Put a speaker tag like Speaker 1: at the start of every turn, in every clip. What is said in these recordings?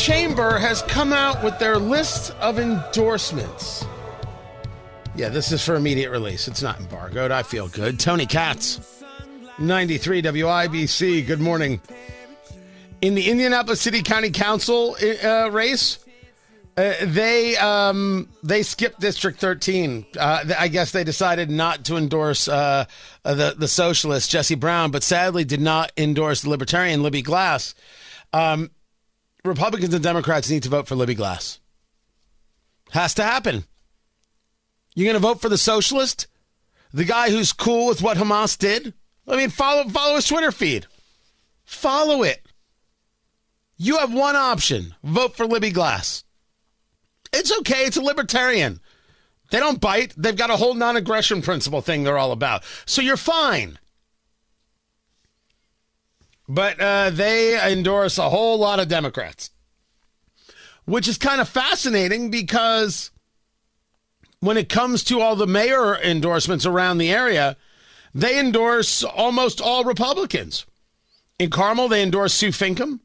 Speaker 1: Chamber has come out with their list of endorsements. Yeah, this is for immediate release. It's not embargoed. I feel good. Tony Katz, 93 WIBC. Good morning. In the Indianapolis City County Council uh, race, uh, they um, they skipped District 13. Uh, I guess they decided not to endorse uh, uh, the the socialist Jesse Brown, but sadly did not endorse the libertarian Libby Glass. Um, Republicans and Democrats need to vote for Libby Glass. Has to happen. You're going to vote for the socialist, the guy who's cool with what Hamas did. I mean, follow follow his Twitter feed. Follow it. You have one option: vote for Libby Glass. It's okay. It's a libertarian. They don't bite. They've got a whole non-aggression principle thing they're all about. So you're fine. But uh, they endorse a whole lot of Democrats, which is kind of fascinating because when it comes to all the mayor endorsements around the area, they endorse almost all Republicans. In Carmel, they endorse Sue Finkam.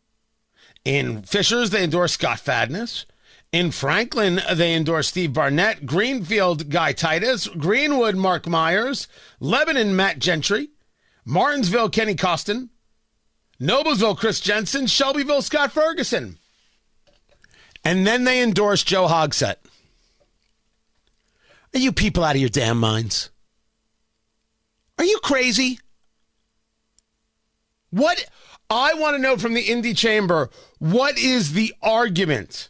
Speaker 1: In Fishers, they endorse Scott Fadness. In Franklin, they endorse Steve Barnett, Greenfield, Guy Titus, Greenwood, Mark Myers, Lebanon, Matt Gentry, Martinsville, Kenny Costin, Noblesville, Chris Jensen, Shelbyville, Scott Ferguson. And then they endorsed Joe Hogsett. Are you people out of your damn minds? Are you crazy? What I want to know from the Indy Chamber, what is the argument?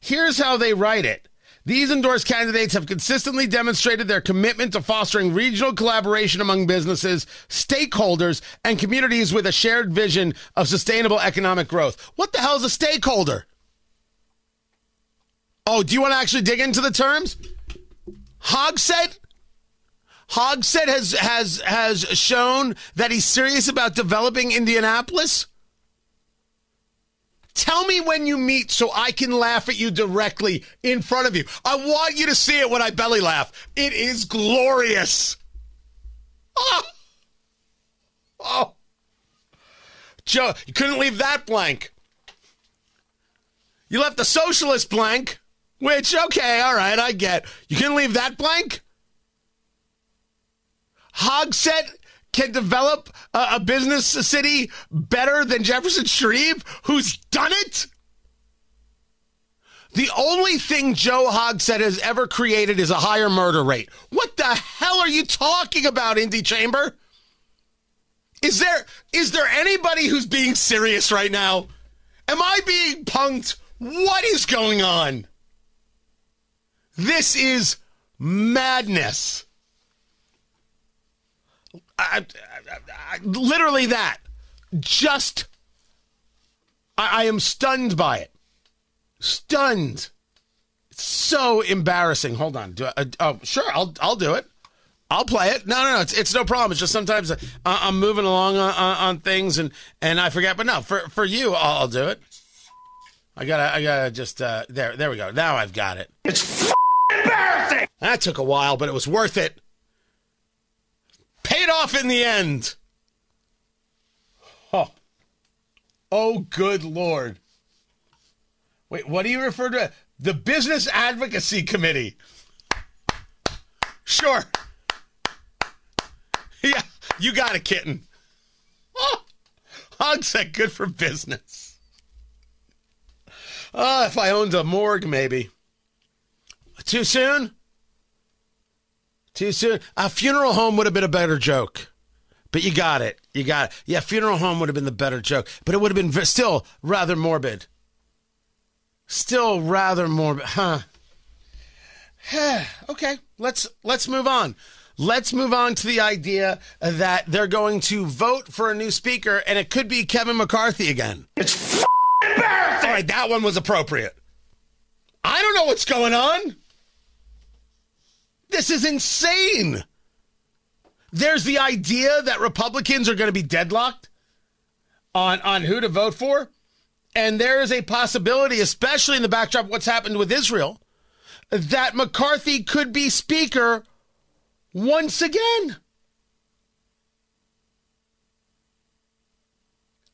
Speaker 1: Here's how they write it. These endorsed candidates have consistently demonstrated their commitment to fostering regional collaboration among businesses, stakeholders, and communities with a shared vision of sustainable economic growth. What the hell is a stakeholder? Oh, do you want to actually dig into the terms? Hogsett Hogsett has has has shown that he's serious about developing Indianapolis. Tell me when you meet so I can laugh at you directly in front of you. I want you to see it when I belly laugh. It is glorious. Ah. Oh. Oh. Joe, you couldn't leave that blank. You left the socialist blank. Which, okay, all right, I get. You can leave that blank? Hogsett can develop a, a business city better than Jefferson Shreve, who's done it? The only thing Joe Hogsett has ever created is a higher murder rate. What the hell are you talking about, Indy Chamber? Is there is there anybody who's being serious right now? Am I being punked? What is going on? This is madness. I, I, I, literally that. Just, I, am stunned by it. Stunned. It's so embarrassing. Hold on. Do uh, oh, sure. I'll I'll do it. I'll play it. No, no, no. It's, it's no problem. It's just sometimes uh, I'm moving along on, on, on, things and, and I forget. But no, for for you, I'll, I'll do it. I gotta I gotta just uh, there there we go. Now I've got it.
Speaker 2: It's embarrassing.
Speaker 1: That took a while, but it was worth it. Paid off in the end. Oh. Oh, good Lord. Wait, what do you refer to? The Business Advocacy Committee. Sure. Yeah, you got a kitten. Oh, Hogsett good for business. Oh, if I owned a morgue, maybe. Too soon? Too soon? A funeral home would have been a better joke. But you got it. You got it. Yeah, funeral home would have been the better joke. But it would have been still rather morbid. Still rather morbid. Huh. okay, let's let's move on. Let's move on to the idea that they're going to vote for a new speaker, and it could be Kevin McCarthy again.
Speaker 2: It's embarrassing.
Speaker 1: All right, that one was appropriate. I don't know what's going on. This is insane. There's the idea that Republicans are going to be deadlocked on, on who to vote for. And there is a possibility, especially in the backdrop of what's happened with Israel, that McCarthy could be speaker once again.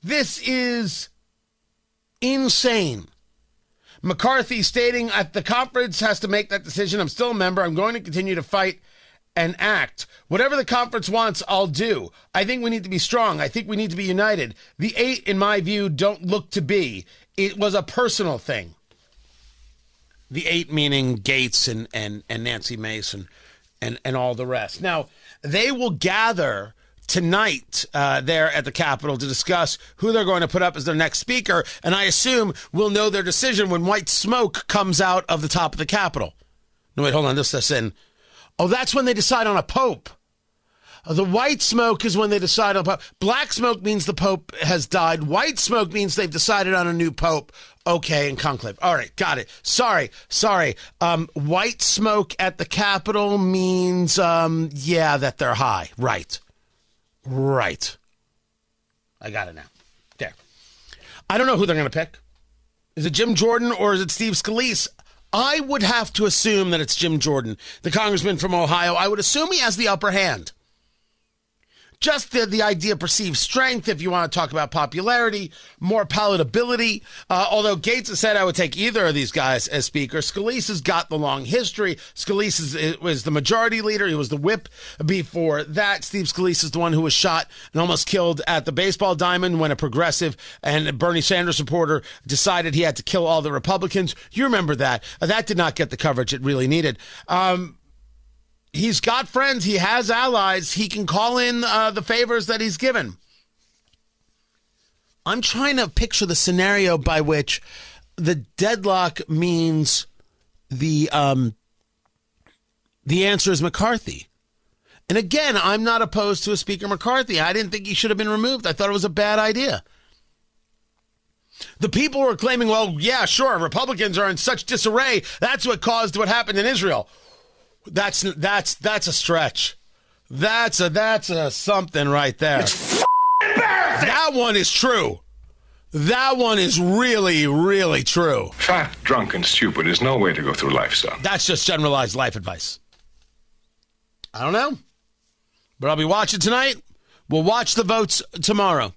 Speaker 1: This is insane. McCarthy stating at the conference has to make that decision. I'm still a member. I'm going to continue to fight and act. Whatever the conference wants, I'll do. I think we need to be strong. I think we need to be united. The eight, in my view, don't look to be. It was a personal thing. The eight meaning Gaetz and, and, and Nancy Mason and, and all the rest. Now, they will gather tonight uh, there at the Capitol to discuss who they're going to put up as their next speaker. And I assume we'll know their decision when white smoke comes out of the top of the Capitol. No, wait, hold on. This, this in. Oh, that's when they decide on a pope. Uh, the white smoke is when they decide on pope. Black smoke means the pope has died. White smoke means they've decided on a new pope. Okay, in conclave. All right, got it. Sorry, sorry. Um, white smoke at the Capitol means, um, yeah, that they're high. Right. Right. I got it now. There. I don't know who they're going to pick. Is it Jim Jordan or is it Steve Scalise? I would have to assume that it's Jim Jordan, the congressman from Ohio. I would assume he has the upper hand just the, the idea of perceived strength, if you want to talk about popularity, more palatability. Uh, although Gaetz has said I would take either of these guys as speaker. Scalise has got the long history. Scalise is, was the majority leader. He was the whip before that. Steve Scalise is the one who was shot and almost killed at the baseball diamond when a progressive and Bernie Sanders supporter decided he had to kill all the Republicans. You remember that. That did not get the coverage it really needed. Um, he's got friends, he has allies, he can call in uh, the favors that he's given. I'm trying to picture the scenario by which the deadlock means the um, the answer is McCarthy. And again, I'm not opposed to a Speaker McCarthy. I didn't think he should have been removed. I thought it was a bad idea. The people were claiming, well, yeah, sure, Republicans are in such disarray. That's what caused what happened in Israel. That's that's that's a stretch. That's a that's a something right there.
Speaker 2: It's embarrassing.
Speaker 1: That one is true. That one is really, really true.
Speaker 3: Fat, drunk, and stupid is no way to go through life, son.
Speaker 1: That's just generalized life advice. I don't know. But I'll be watching tonight. We'll watch the votes tomorrow.